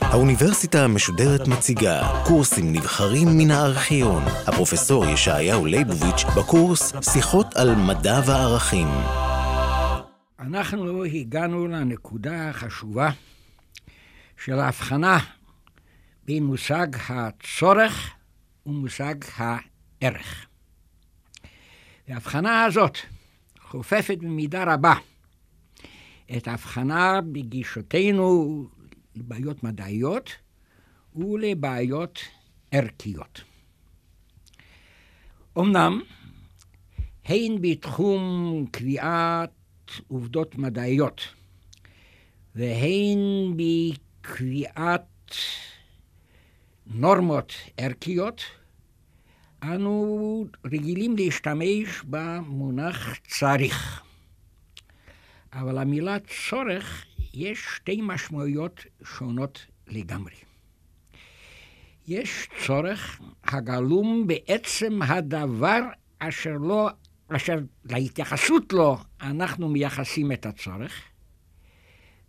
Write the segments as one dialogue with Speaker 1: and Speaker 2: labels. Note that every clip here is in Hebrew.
Speaker 1: האוניברסיטה המשודרת מציגה קורסים נבחרים מן הארכיון. הפרופסור ישעיהו ליבוביץ' בקורס שיחות על מדע וערכים.
Speaker 2: אנחנו הגענו לנקודה החשובה של ההבחנה בין מושג הצורך ומושג הערך. ההבחנה הזאת חופפת במידה רבה את ההבחנה בגישותינו לבעיות מדעיות ולבעיות ערכיות. אמנם, הן בתחום קביעת עובדות מדעיות והן בקביעת נורמות ערכיות, אנו רגילים להשתמש במונח צריך. אבל המילה צורך יש שתי משמעויות שונות לגמרי. יש צורך הגלום בעצם הדבר אשר לא, אשר להתייחסות לו אנחנו מייחסים את הצורך,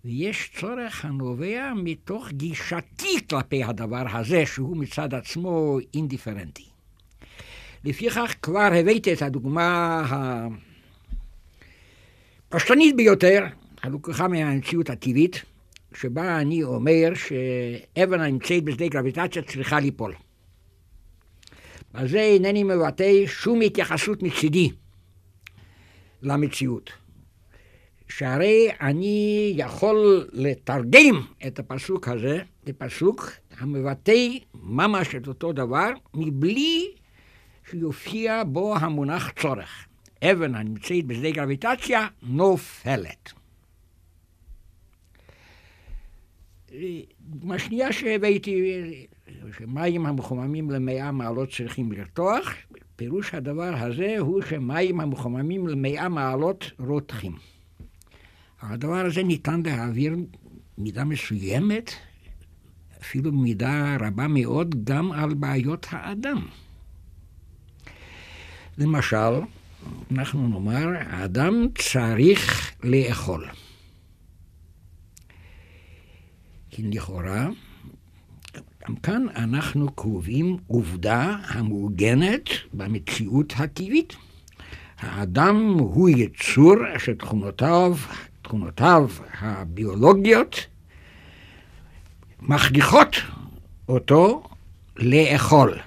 Speaker 2: ויש צורך הנובע מתוך גישתי כלפי הדבר הזה, שהוא מצד עצמו אינדיפרנטי. לפיכך כבר הבאתי את הדוגמה הפשטנית ביותר, הלוקחה מהמציאות הטבעית, שבה אני אומר שאבן הנמצאת בשדה גרביטציה צריכה ליפול. על זה אינני מבטא שום התייחסות מצידי למציאות. שהרי אני יכול לתרגם את הפסוק הזה לפסוק המבטא ממש את אותו דבר, מבלי שיופיע בו המונח צורך. אבן הנמצאת בשדה גרביטציה נופלת. דוגמה שנייה שהבאתי, שמים המחוממים למאה מעלות צריכים לרתוח, פירוש הדבר הזה הוא שמים המחוממים למאה מעלות רותחים. הדבר הזה ניתן להעביר מידה מסוימת, אפילו במידה רבה מאוד, גם על בעיות האדם. למשל, אנחנו נאמר, האדם צריך לאכול. כי לכאורה, גם כאן אנחנו קובעים עובדה המעוגנת במציאות הטבעית. האדם הוא יצור אשר תכונותיו, תכונותיו הביולוגיות מכריחות אותו לאכול.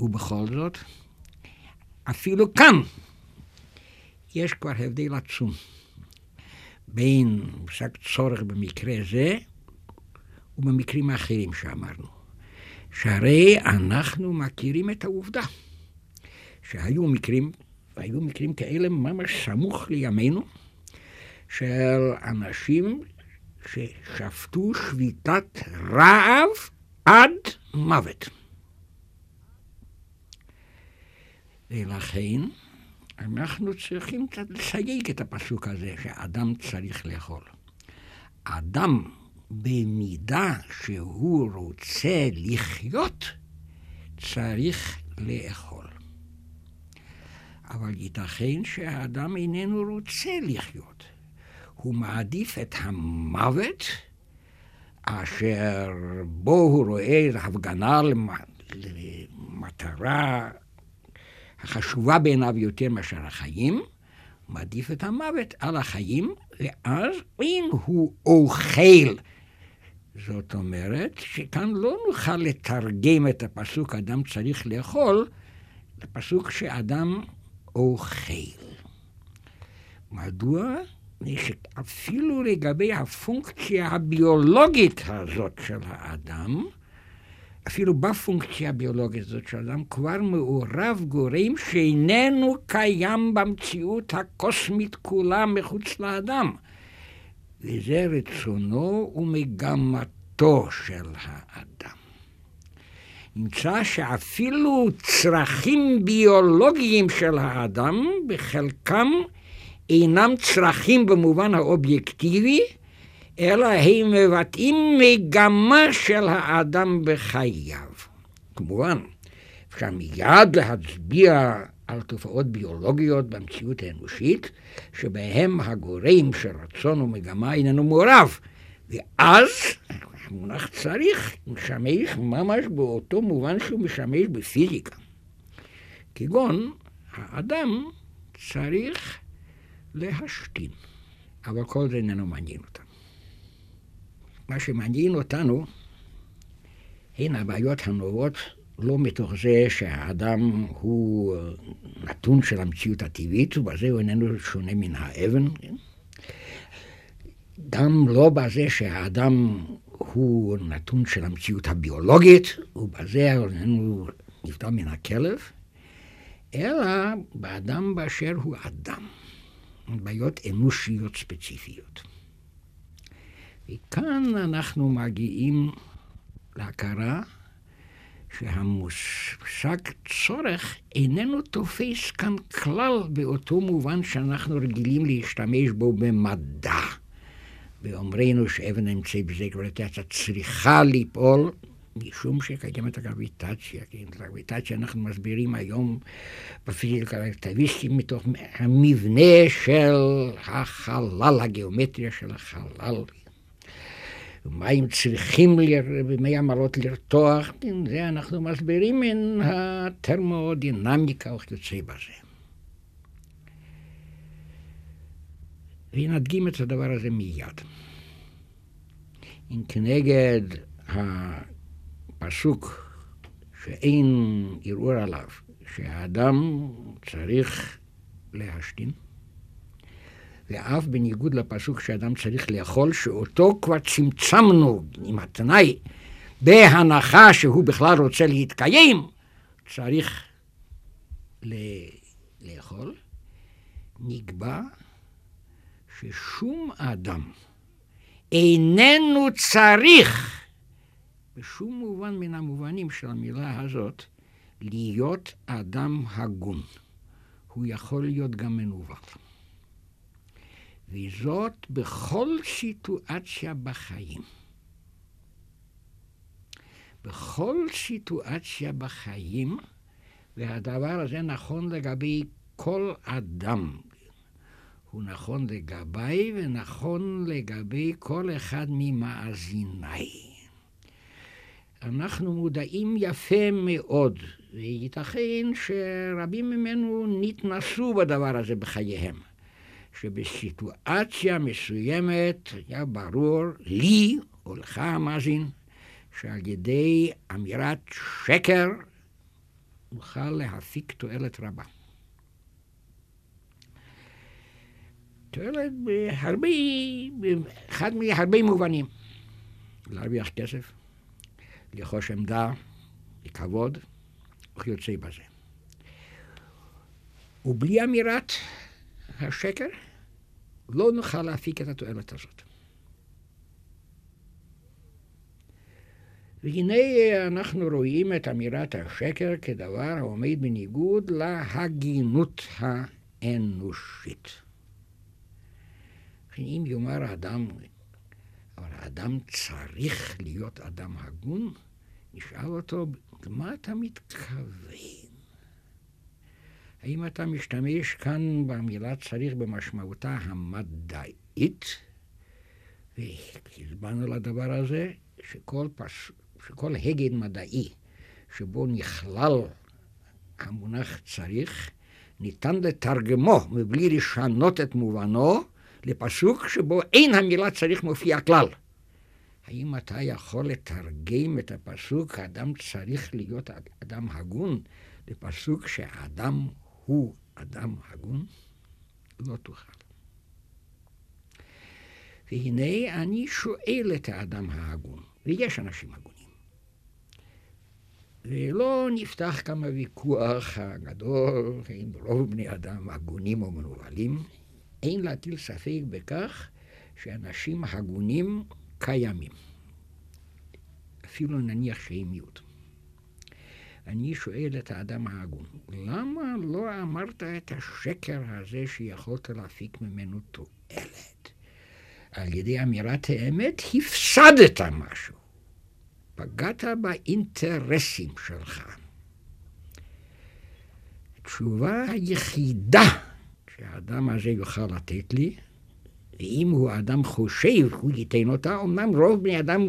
Speaker 2: ובכל זאת, אפילו כאן יש כבר הבדל עצום בין מושג צורך במקרה זה ובמקרים האחרים שאמרנו. שהרי אנחנו מכירים את העובדה שהיו מקרים, והיו מקרים כאלה ממש סמוך לימינו, של אנשים ששפטו שביתת רעב עד מוות. ולכן אנחנו צריכים קצת לסייג את הפסוק הזה, שאדם צריך לאכול. אדם במידה שהוא רוצה לחיות, צריך לאכול. אבל ייתכן שהאדם איננו רוצה לחיות. הוא מעדיף את המוות, אשר בו הוא רואה הפגנה למטרה החשובה בעיניו יותר מאשר החיים, מעדיף את המוות על החיים, ואז אם הוא אוכל זאת אומרת שכאן לא נוכל לתרגם את הפסוק אדם צריך לאכול לפסוק שאדם אוכל. מדוע? שאפילו לגבי הפונקציה הביולוגית הזאת של האדם, אפילו בפונקציה הביולוגית הזאת של האדם, כבר מעורב גורם שאיננו קיים במציאות הקוסמית כולה מחוץ לאדם. וזה רצונו ומגמתו של האדם. נמצא שאפילו צרכים ביולוגיים של האדם, בחלקם אינם צרכים במובן האובייקטיבי, אלא הם מבטאים מגמה של האדם בחייו. כמובן, אפשר מיד להצביע על תופעות ביולוגיות במציאות האנושית, שבהם הגורם של רצון ומגמה איננו מעורב. ואז המונח צריך משמש ממש באותו מובן שהוא משמש בפיזיקה. כגון, האדם צריך להשתין, אבל כל זה איננו מעניין אותנו. מה שמעניין אותנו הן הבעיות הנובעות לא מתוך זה שהאדם הוא נתון של המציאות הטבעית, ובזה הוא איננו שונה מן האבן. גם לא בזה שהאדם הוא נתון של המציאות הביולוגית, ובזה איננו נבדל מן הכלב, אלא באדם באשר הוא אדם, בעיות אנושיות ספציפיות. וכאן אנחנו מגיעים להכרה שהמושג צורך איננו תופס כאן כלל באותו מובן שאנחנו רגילים להשתמש בו במדע. ואומרנו שאבן אמצעי בזה גרביטציה צריכה ליפול, משום שקיימת הגרביטציה. כן, את הגרביטציה אנחנו מסבירים היום בפיזיקה הרקטיביסטית מתוך המבנה של החלל, הגיאומטריה של החלל. מים צריכים במי המעלות לרתוח, זה אנחנו מסבירים מן הטרמודינמיקה וכיוצא בזה. ונדגים את הדבר הזה מיד. אם כנגד הפסוק שאין ערעור עליו, שהאדם צריך להשתין, ואף בניגוד לפסוק שאדם צריך לאכול, שאותו כבר צמצמנו עם התנאי, בהנחה שהוא בכלל רוצה להתקיים, צריך לאכול, נקבע ששום אדם איננו צריך, בשום מובן מן המובנים של המילה הזאת, להיות אדם הגון. הוא יכול להיות גם מנוול. וזאת בכל סיטואציה בחיים. בכל סיטואציה בחיים, והדבר הזה נכון לגבי כל אדם. הוא נכון לגביי ונכון לגבי כל אחד ממאזיניי. אנחנו מודעים יפה מאוד, וייתכן שרבים ממנו נתנסו בדבר הזה בחייהם. שבסיטואציה מסוימת היה ברור לי או לך המאזין שעל ידי אמירת שקר נוכל להפיק תועלת רבה. תועלת בהרבה, באחד מהרבה מובנים. להרוויח כסף, לרכוש עמדה, לכבוד, וכיוצא בזה. ובלי אמירת השקר, לא נוכל להפיק את התועלת הזאת. והנה אנחנו רואים את אמירת השקר כדבר העומד בניגוד להגינות האנושית. אם יאמר האדם, אבל האדם צריך להיות אדם הגון, נשאל אותו, למה אתה מתכוון? האם אתה משתמש כאן במילה צריך במשמעותה המדעית? והסברנו לדבר הזה שכל, פס... שכל הגד מדעי שבו נכלל המונח צריך, ניתן לתרגמו מבלי לשנות את מובנו לפסוק שבו אין המילה צריך מופיע כלל. האם אתה יכול לתרגם את הפסוק, האדם צריך להיות אדם הגון, לפסוק שהאדם הוא אדם הגון? לא תוכל. והנה אני שואל את האדם ההגון, ויש אנשים הגונים. ולא נפתח כמה ויכוח הגדול, האם רוב בני אדם הגונים או מנוולים, אין להטיל ספק בכך שאנשים הגונים קיימים. אפילו נניח שהם מיעוט. אני שואל את האדם ההגון, למה לא אמרת את השקר הזה שיכולת להפיק ממנו תועלת? על ידי אמירת האמת הפסדת משהו. פגעת באינטרסים שלך. התשובה היחידה שהאדם הזה יוכל לתת לי, ואם הוא אדם חושב, הוא ייתן אותה, אמנם רוב בני אדם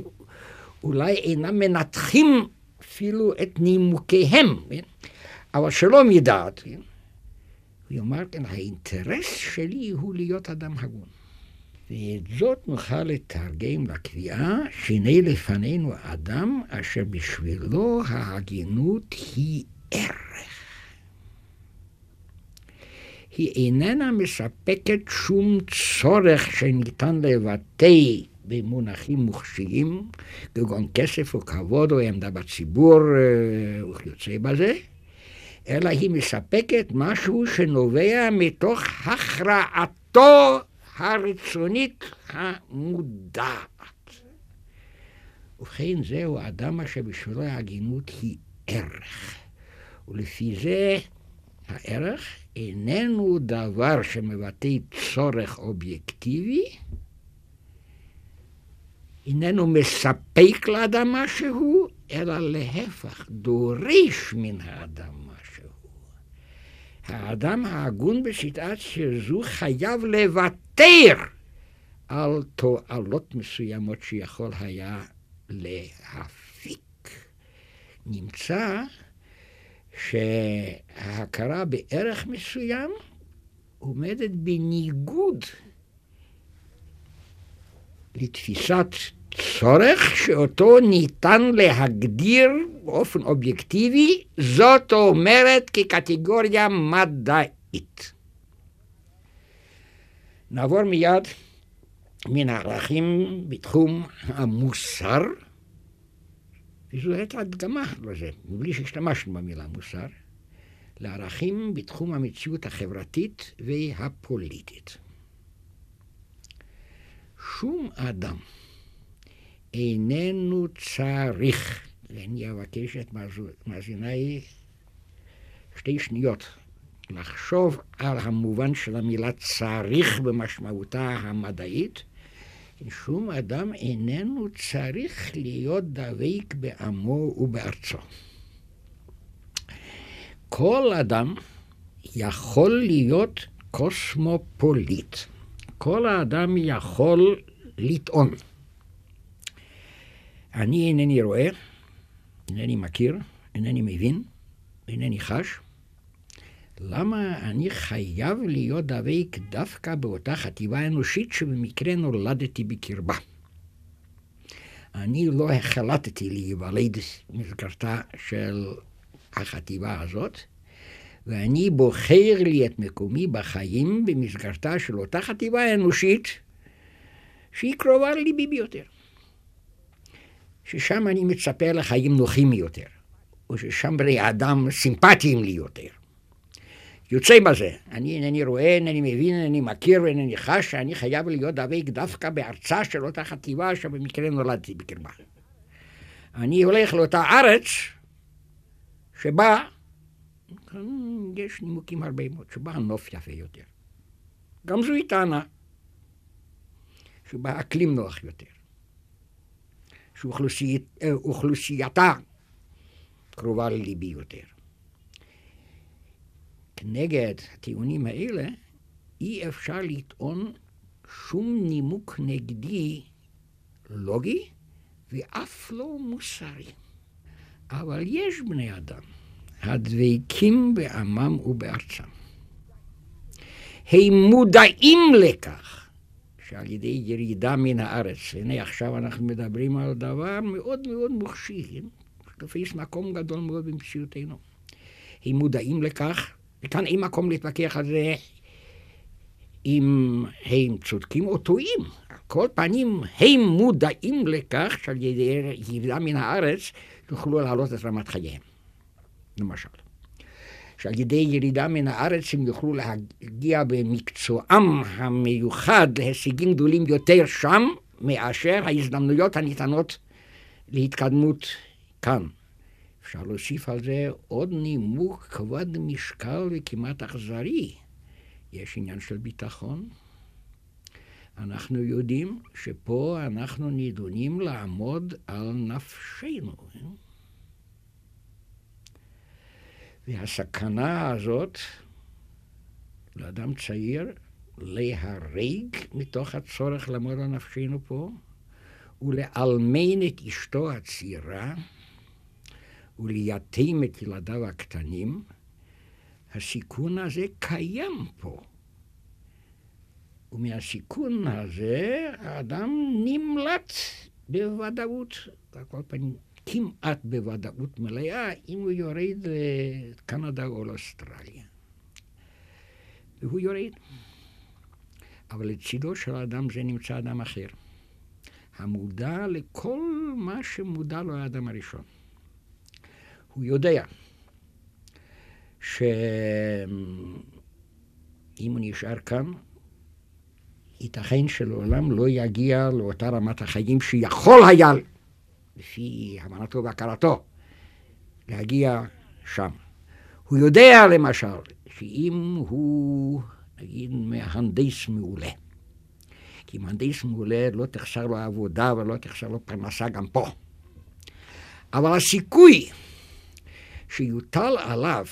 Speaker 2: אולי אינם מנתחים אפילו את נימוקיהם, כן? אבל שלא מדעת, כן? הוא יאמר, כן, האינטרס שלי הוא להיות אדם הגון. ואת זאת נוכל לתרגם לקביעה שהנה לפנינו אדם אשר בשבילו ההגינות היא ערך. היא איננה מספקת שום צורך שניתן לבטא במונחים מוחשיים, כגון כסף או כבוד או עמדה בציבור אה, וכיוצא בזה, אלא היא מספקת משהו שנובע מתוך הכרעתו הרצונית המודעת. ובכן, זהו האדם אשר בשבילו ההגינות היא ערך. ולפי זה הערך איננו דבר שמבטא צורך אובייקטיבי, איננו מספק לאדם משהו, אלא להפך, דורש מן האדם משהו. האדם ההגון בסיטואציה זו חייב לוותר על תועלות מסוימות שיכול היה להפיק. נמצא שההכרה בערך מסוים עומדת בניגוד לתפיסת צורך שאותו ניתן להגדיר באופן אובייקטיבי, זאת אומרת כקטגוריה מדעית. נעבור מיד מן הערכים בתחום המוסר, וזו הייתה הדגמה לזה, מבלי שהשתמשנו במילה מוסר, לערכים בתחום המציאות החברתית והפוליטית. שום אדם איננו צריך, ואני אבקש את מאזיניי שתי שניות לחשוב על המובן של המילה צריך במשמעותה המדעית, שום אדם איננו צריך להיות דבק בעמו ובארצו. כל אדם יכול להיות קוסמופוליט. כל האדם יכול לטעון. אני אינני רואה, אינני מכיר, אינני מבין, אינני חש. למה אני חייב להיות דבק דווקא באותה חטיבה אנושית שבמקרה נולדתי בקרבה? אני לא החלטתי להיוולד מסגרתה של החטיבה הזאת, ואני בוחר לי את מקומי בחיים במסגרתה של אותה חטיבה אנושית שהיא קרובה לליבי ביותר. ששם אני מצפה לחיים נוחים יותר, או ששם בני אדם סימפטיים לי יותר. יוצא בזה, אני אינני רואה, אינני מבין, אינני מכיר, אינני חש, שאני חייב להיות דבק דווקא בארצה של אותה חטיבה שבמקרה נולדתי בקרבה. אני הולך לאותה ארץ שבה יש נימוקים הרבה מאוד, שבה הנוף יפה יותר. גם זוהי טענה, שבה אקלים נוח יותר, שאוכלוסייתה קרובה לליבי יותר. כנגד הטיעונים האלה, אי אפשר לטעון שום נימוק נגדי לוגי ואף לא מוסרי. אבל יש בני אדם הדבקים בעמם ובארצם. הם מודעים לכך שעל ידי ירידה מן הארץ, הנה עכשיו אנחנו מדברים על דבר מאוד מאוד מוחשי? תופס מקום גדול מאוד במציאותנו. הם מודעים לכך, וכאן אין מקום להתווכח על זה אם הם צודקים או טועים. על כל פנים, הם מודעים לכך שעל ידי ירידה מן הארץ יוכלו להעלות את רמת חייהם. למשל. שעל ידי ירידה מן הארץ הם יוכלו להגיע במקצועם המיוחד להישגים גדולים יותר שם, מאשר ההזדמנויות הניתנות להתקדמות כאן. אפשר להוסיף על זה עוד נימוק כבד משקל וכמעט אכזרי. יש עניין של ביטחון. אנחנו יודעים שפה אנחנו נידונים לעמוד על נפשנו. והסכנה הזאת לאדם צעיר להרג מתוך הצורך לעמוד על נפשנו פה, ולאלמן את אשתו הצעירה, ולייתם את ילדיו הקטנים, הסיכון הזה קיים פה. ומהסיכון הזה האדם נמלט בוודאות, על כל פנים כמעט בוודאות מלאה, אם הוא יורד לקנדה או לאוסטרליה. והוא יורד. אבל לצידו של האדם זה נמצא אדם אחר, המודע לכל מה שמודע לו האדם הראשון. הוא יודע שאם הוא נשאר כאן, ייתכן שלעולם לא יגיע לאותה רמת החיים שיכול היה, לפי הבנתו והכרתו, להגיע שם. הוא יודע למשל שאם הוא, נגיד, מהנדס מעולה, כי מהנדס מעולה לא תחסר לו עבודה ולא תחסר לו פרנסה גם פה. אבל הסיכוי שיוטל עליו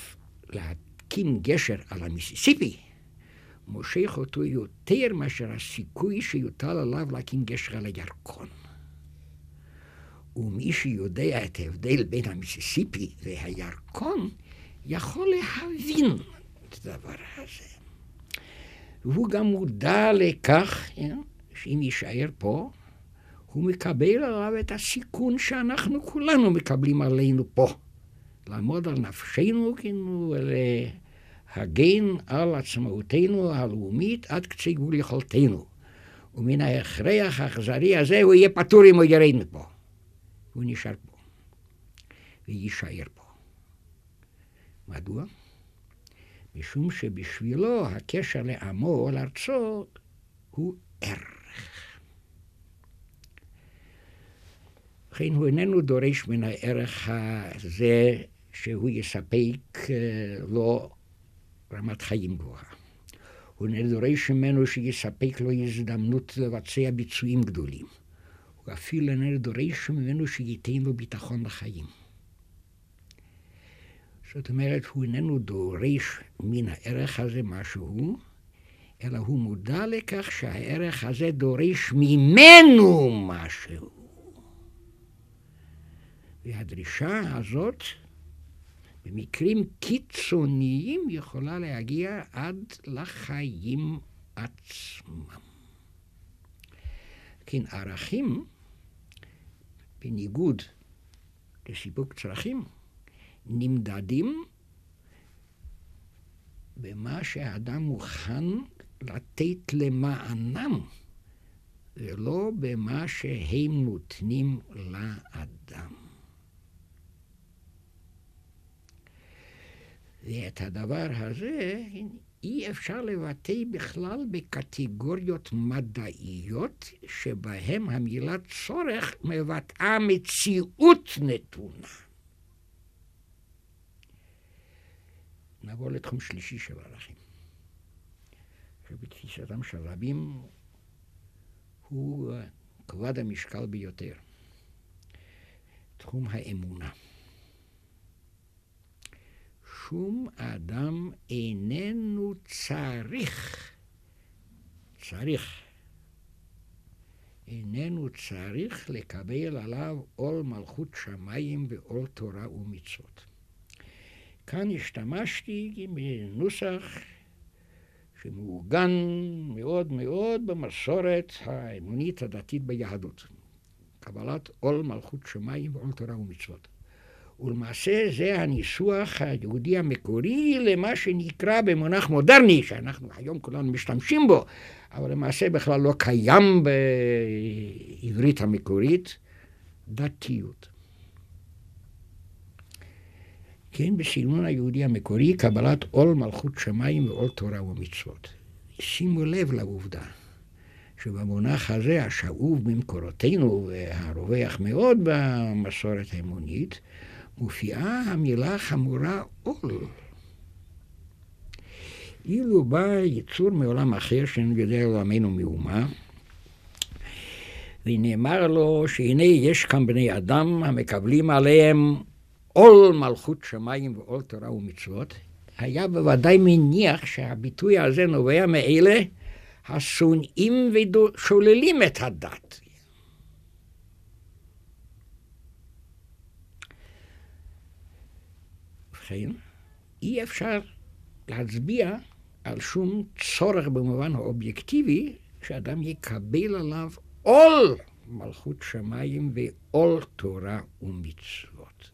Speaker 2: להקים גשר על המיסיסיפי, מושך אותו יותר מאשר הסיכוי שיוטל עליו להקים גשר על הירקון. ומי שיודע את ההבדל בין המיסיסיפי והירקון, יכול להבין את הדבר הזה. והוא גם מודע לכך אה, שאם יישאר פה, הוא מקבל עליו את הסיכון שאנחנו כולנו מקבלים עלינו פה. לעמוד על נפשנו, כאילו, להגן על עצמאותנו הלאומית עד קצה גבול יכולתנו. ומן ההכרח האכזרי הזה הוא יהיה פטור אם הוא ירד מפה. הוא נשאר פה. ויישאר פה. מדוע? משום שבשבילו הקשר לעמו או לארצו הוא ערך. לכן הוא איננו דורש מן הערך הזה שהוא יספק אה, לו רמת חיים גבוהה. הוא דורש ממנו שיספק לו הזדמנות לבצע ביצועים גדולים. הוא אפילו איננו דורש ממנו שייתן לו ביטחון לחיים. זאת אומרת, הוא איננו דורש מן הערך הזה משהו, אלא הוא מודע לכך שהערך הזה דורש ממנו משהו. והדרישה הזאת, במקרים קיצוניים, יכולה להגיע עד לחיים עצמם. כן, ערכים, בניגוד לסיפוק צרכים, נמדדים במה שהאדם מוכן לתת למענם, ולא במה שהם נותנים לאדם. ואת הדבר הזה אי אפשר לבטא בכלל בקטגוריות מדעיות, שבהם המילה צורך מבטאה מציאות נתונה. נעבור לתחום שלישי של ערכים. שבתפיסתם של רבים הוא כבד המשקל ביותר. תחום האמונה. שום אדם איננו צריך, צריך, איננו צריך לקבל עליו עול מלכות שמיים ועול תורה ומצוות. כאן השתמשתי בנוסח שמעוגן מאוד מאוד במסורת האמונית הדתית ביהדות. קבלת עול מלכות שמיים ועול תורה ומצוות. ולמעשה זה הניסוח היהודי המקורי למה שנקרא במונח מודרני, שאנחנו היום כולנו משתמשים בו, אבל למעשה בכלל לא קיים בעברית המקורית, דתיות. כן, בסגנון היהודי המקורי, קבלת עול מלכות שמיים ועול תורה ומצוות. שימו לב לעובדה שבמונח הזה, השאוב במקורותינו והרווח מאוד במסורת האמונית, מופיעה המילה חמורה עול. אילו בא יצור מעולם אחר, שאינו יודע לעמנו מאומה, ונאמר לו שהנה יש כאן בני אדם המקבלים עליהם עול מלכות שמיים ועול תורה ומצוות, היה בוודאי מניח שהביטוי הזה נובע מאלה השונאים ושוללים את הדת. ובכן, אי אפשר להצביע על שום צורך במובן האובייקטיבי שאדם יקבל עליו עול מלכות שמיים ועול תורה ומצוות.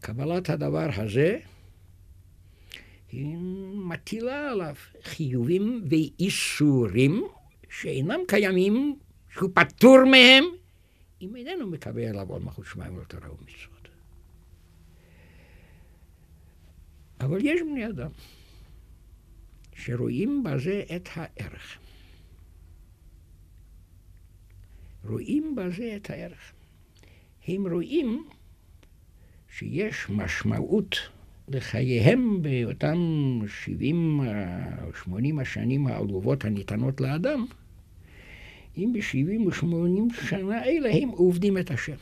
Speaker 2: קבלת הדבר הזה היא מטילה עליו חיובים ואיסורים שאינם קיימים, שהוא פטור מהם, אם איננו מקבל עליו עול מלכות שמיים ועול תורה ומצוות. אבל יש בני אדם שרואים בזה את הערך. רואים בזה את הערך. הם רואים שיש משמעות לחייהם באותם 70 או 80 השנים העלובות הניתנות לאדם, אם ב-70 או 80 שנה אלה הם עובדים את השם.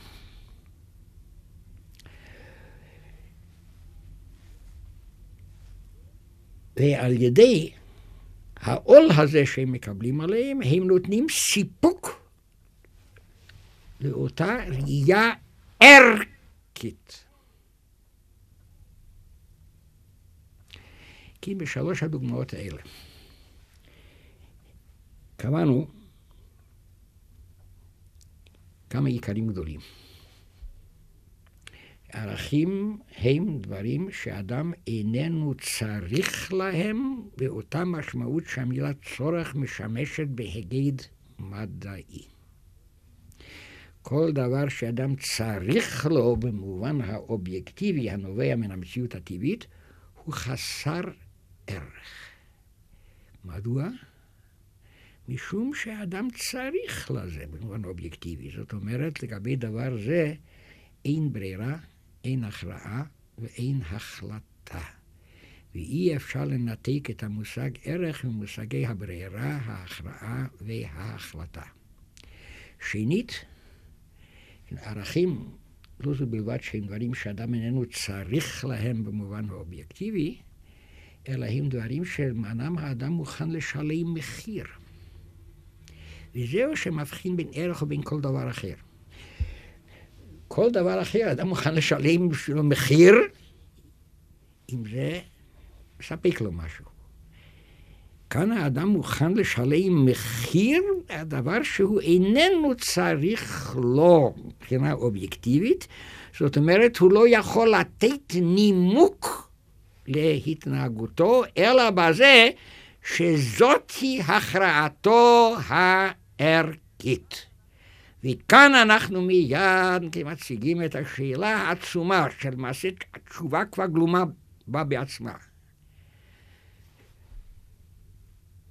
Speaker 2: ועל ידי העול הזה שהם מקבלים עליהם, הם נותנים סיפוק לאותה ראייה ערכית. כי בשלוש הדוגמאות האלה קבענו כמה עיקרים גדולים. ערכים הם דברים שאדם איננו צריך להם באותה משמעות שהמילה צורך משמשת בהיגד מדעי. כל דבר שאדם צריך לו במובן האובייקטיבי הנובע מן המציאות הטבעית, הוא חסר ערך. מדוע? משום שאדם צריך לזה במובן אובייקטיבי. זאת אומרת, לגבי דבר זה אין ברירה, אין הכרעה ואין החלטה. ואי אפשר לנתק את המושג ערך ממושגי הברירה, ההכרעה וההחלטה. שנית, ערכים לא זו בלבד שהם דברים שאדם איננו צריך להם במובן האובייקטיבי, אלא הם דברים שלמענם האדם מוכן לשלם מחיר. וזהו שמבחין בין ערך ובין כל דבר אחר. כל דבר אחר, אדם מוכן לשלם בשבילו מחיר, אם זה מספק לו משהו. כאן האדם מוכן לשלם מחיר הדבר שהוא איננו צריך לו מבחינה אובייקטיבית, זאת אומרת, הוא לא יכול לתת נימוק להתנהגותו, אלא בזה שזאתי הכרעתו הערכית. וכאן אנחנו מיד מציגים את השאלה העצומה של מעשה התשובה כבר גלומה בה בעצמה.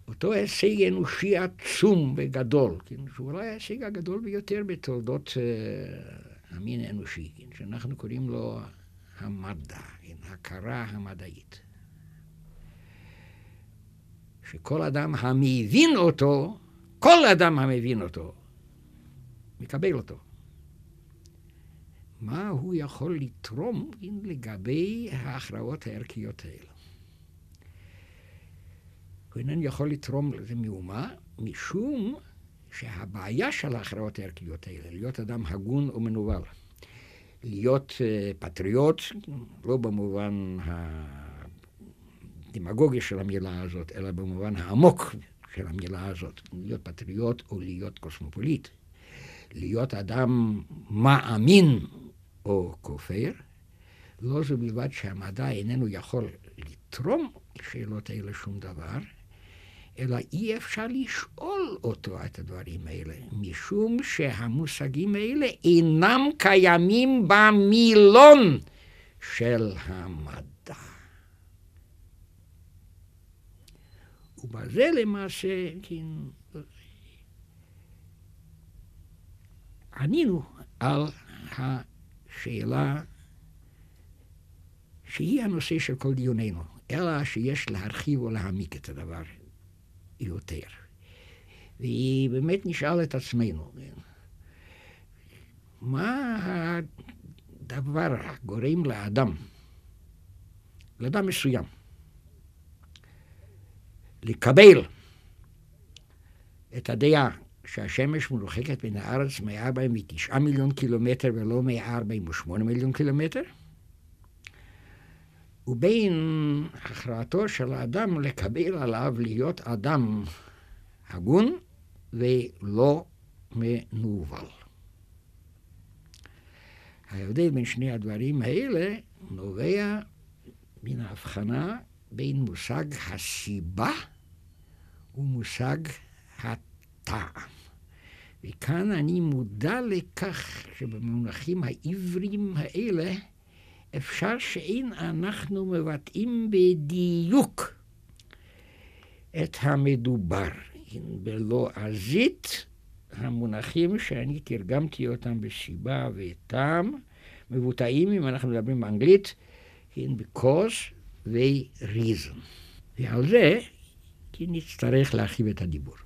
Speaker 2: אותו הישג אנושי עצום וגדול, כן, שהוא אולי ההישג הגדול ביותר בתולדות uh, המין האנושי, כן, שאנחנו קוראים לו המדע, כן, הכרה המדעית. שכל אדם המבין אותו, כל אדם המבין אותו, מקבל אותו. מה הוא יכול לתרום לגבי ההכרעות הערכיות האלה? הוא איננו יכול לתרום לזה מאומה, משום שהבעיה של ההכרעות הערכיות האלה, להיות אדם הגון ומנוול, להיות uh, פטריוט, לא במובן הדמגוגי של המילה הזאת, אלא במובן העמוק של המילה הזאת, להיות פטריוט או להיות קוסמופוליט, להיות אדם מאמין או כופר, לא זו בלבד שהמדע איננו יכול לתרום לשאלות האלה שום דבר, אלא אי אפשר לשאול אותו את הדברים האלה, משום שהמושגים האלה אינם קיימים במילון של המדע. ובזה למעשה, כן, ענינו על השאלה שהיא הנושא של כל דיוננו, אלא שיש להרחיב או להעמיק את הדבר יותר. ובאמת נשאל את עצמנו, מה דבר גורם לאדם, לאדם מסוים, לקבל את הדעה שהשמש מרוחקת מן הארץ 149 מיליון קילומטר ולא 148 מיליון קילומטר, ובין הכרעתו של האדם לקבל עליו להיות אדם הגון ולא מנוול. ההבדל בין שני הדברים האלה נובע מן ההבחנה בין מושג הסיבה ומושג הטעם. וכאן אני מודע לכך שבמונחים העבריים האלה אפשר שאין אנחנו מבטאים בדיוק את המדובר. בלועזית, המונחים שאני תרגמתי אותם בסיבה וטעם, מבוטאים, אם אנחנו מדברים באנגלית, in because they reason. ועל זה כי נצטרך להרחיב את הדיבור.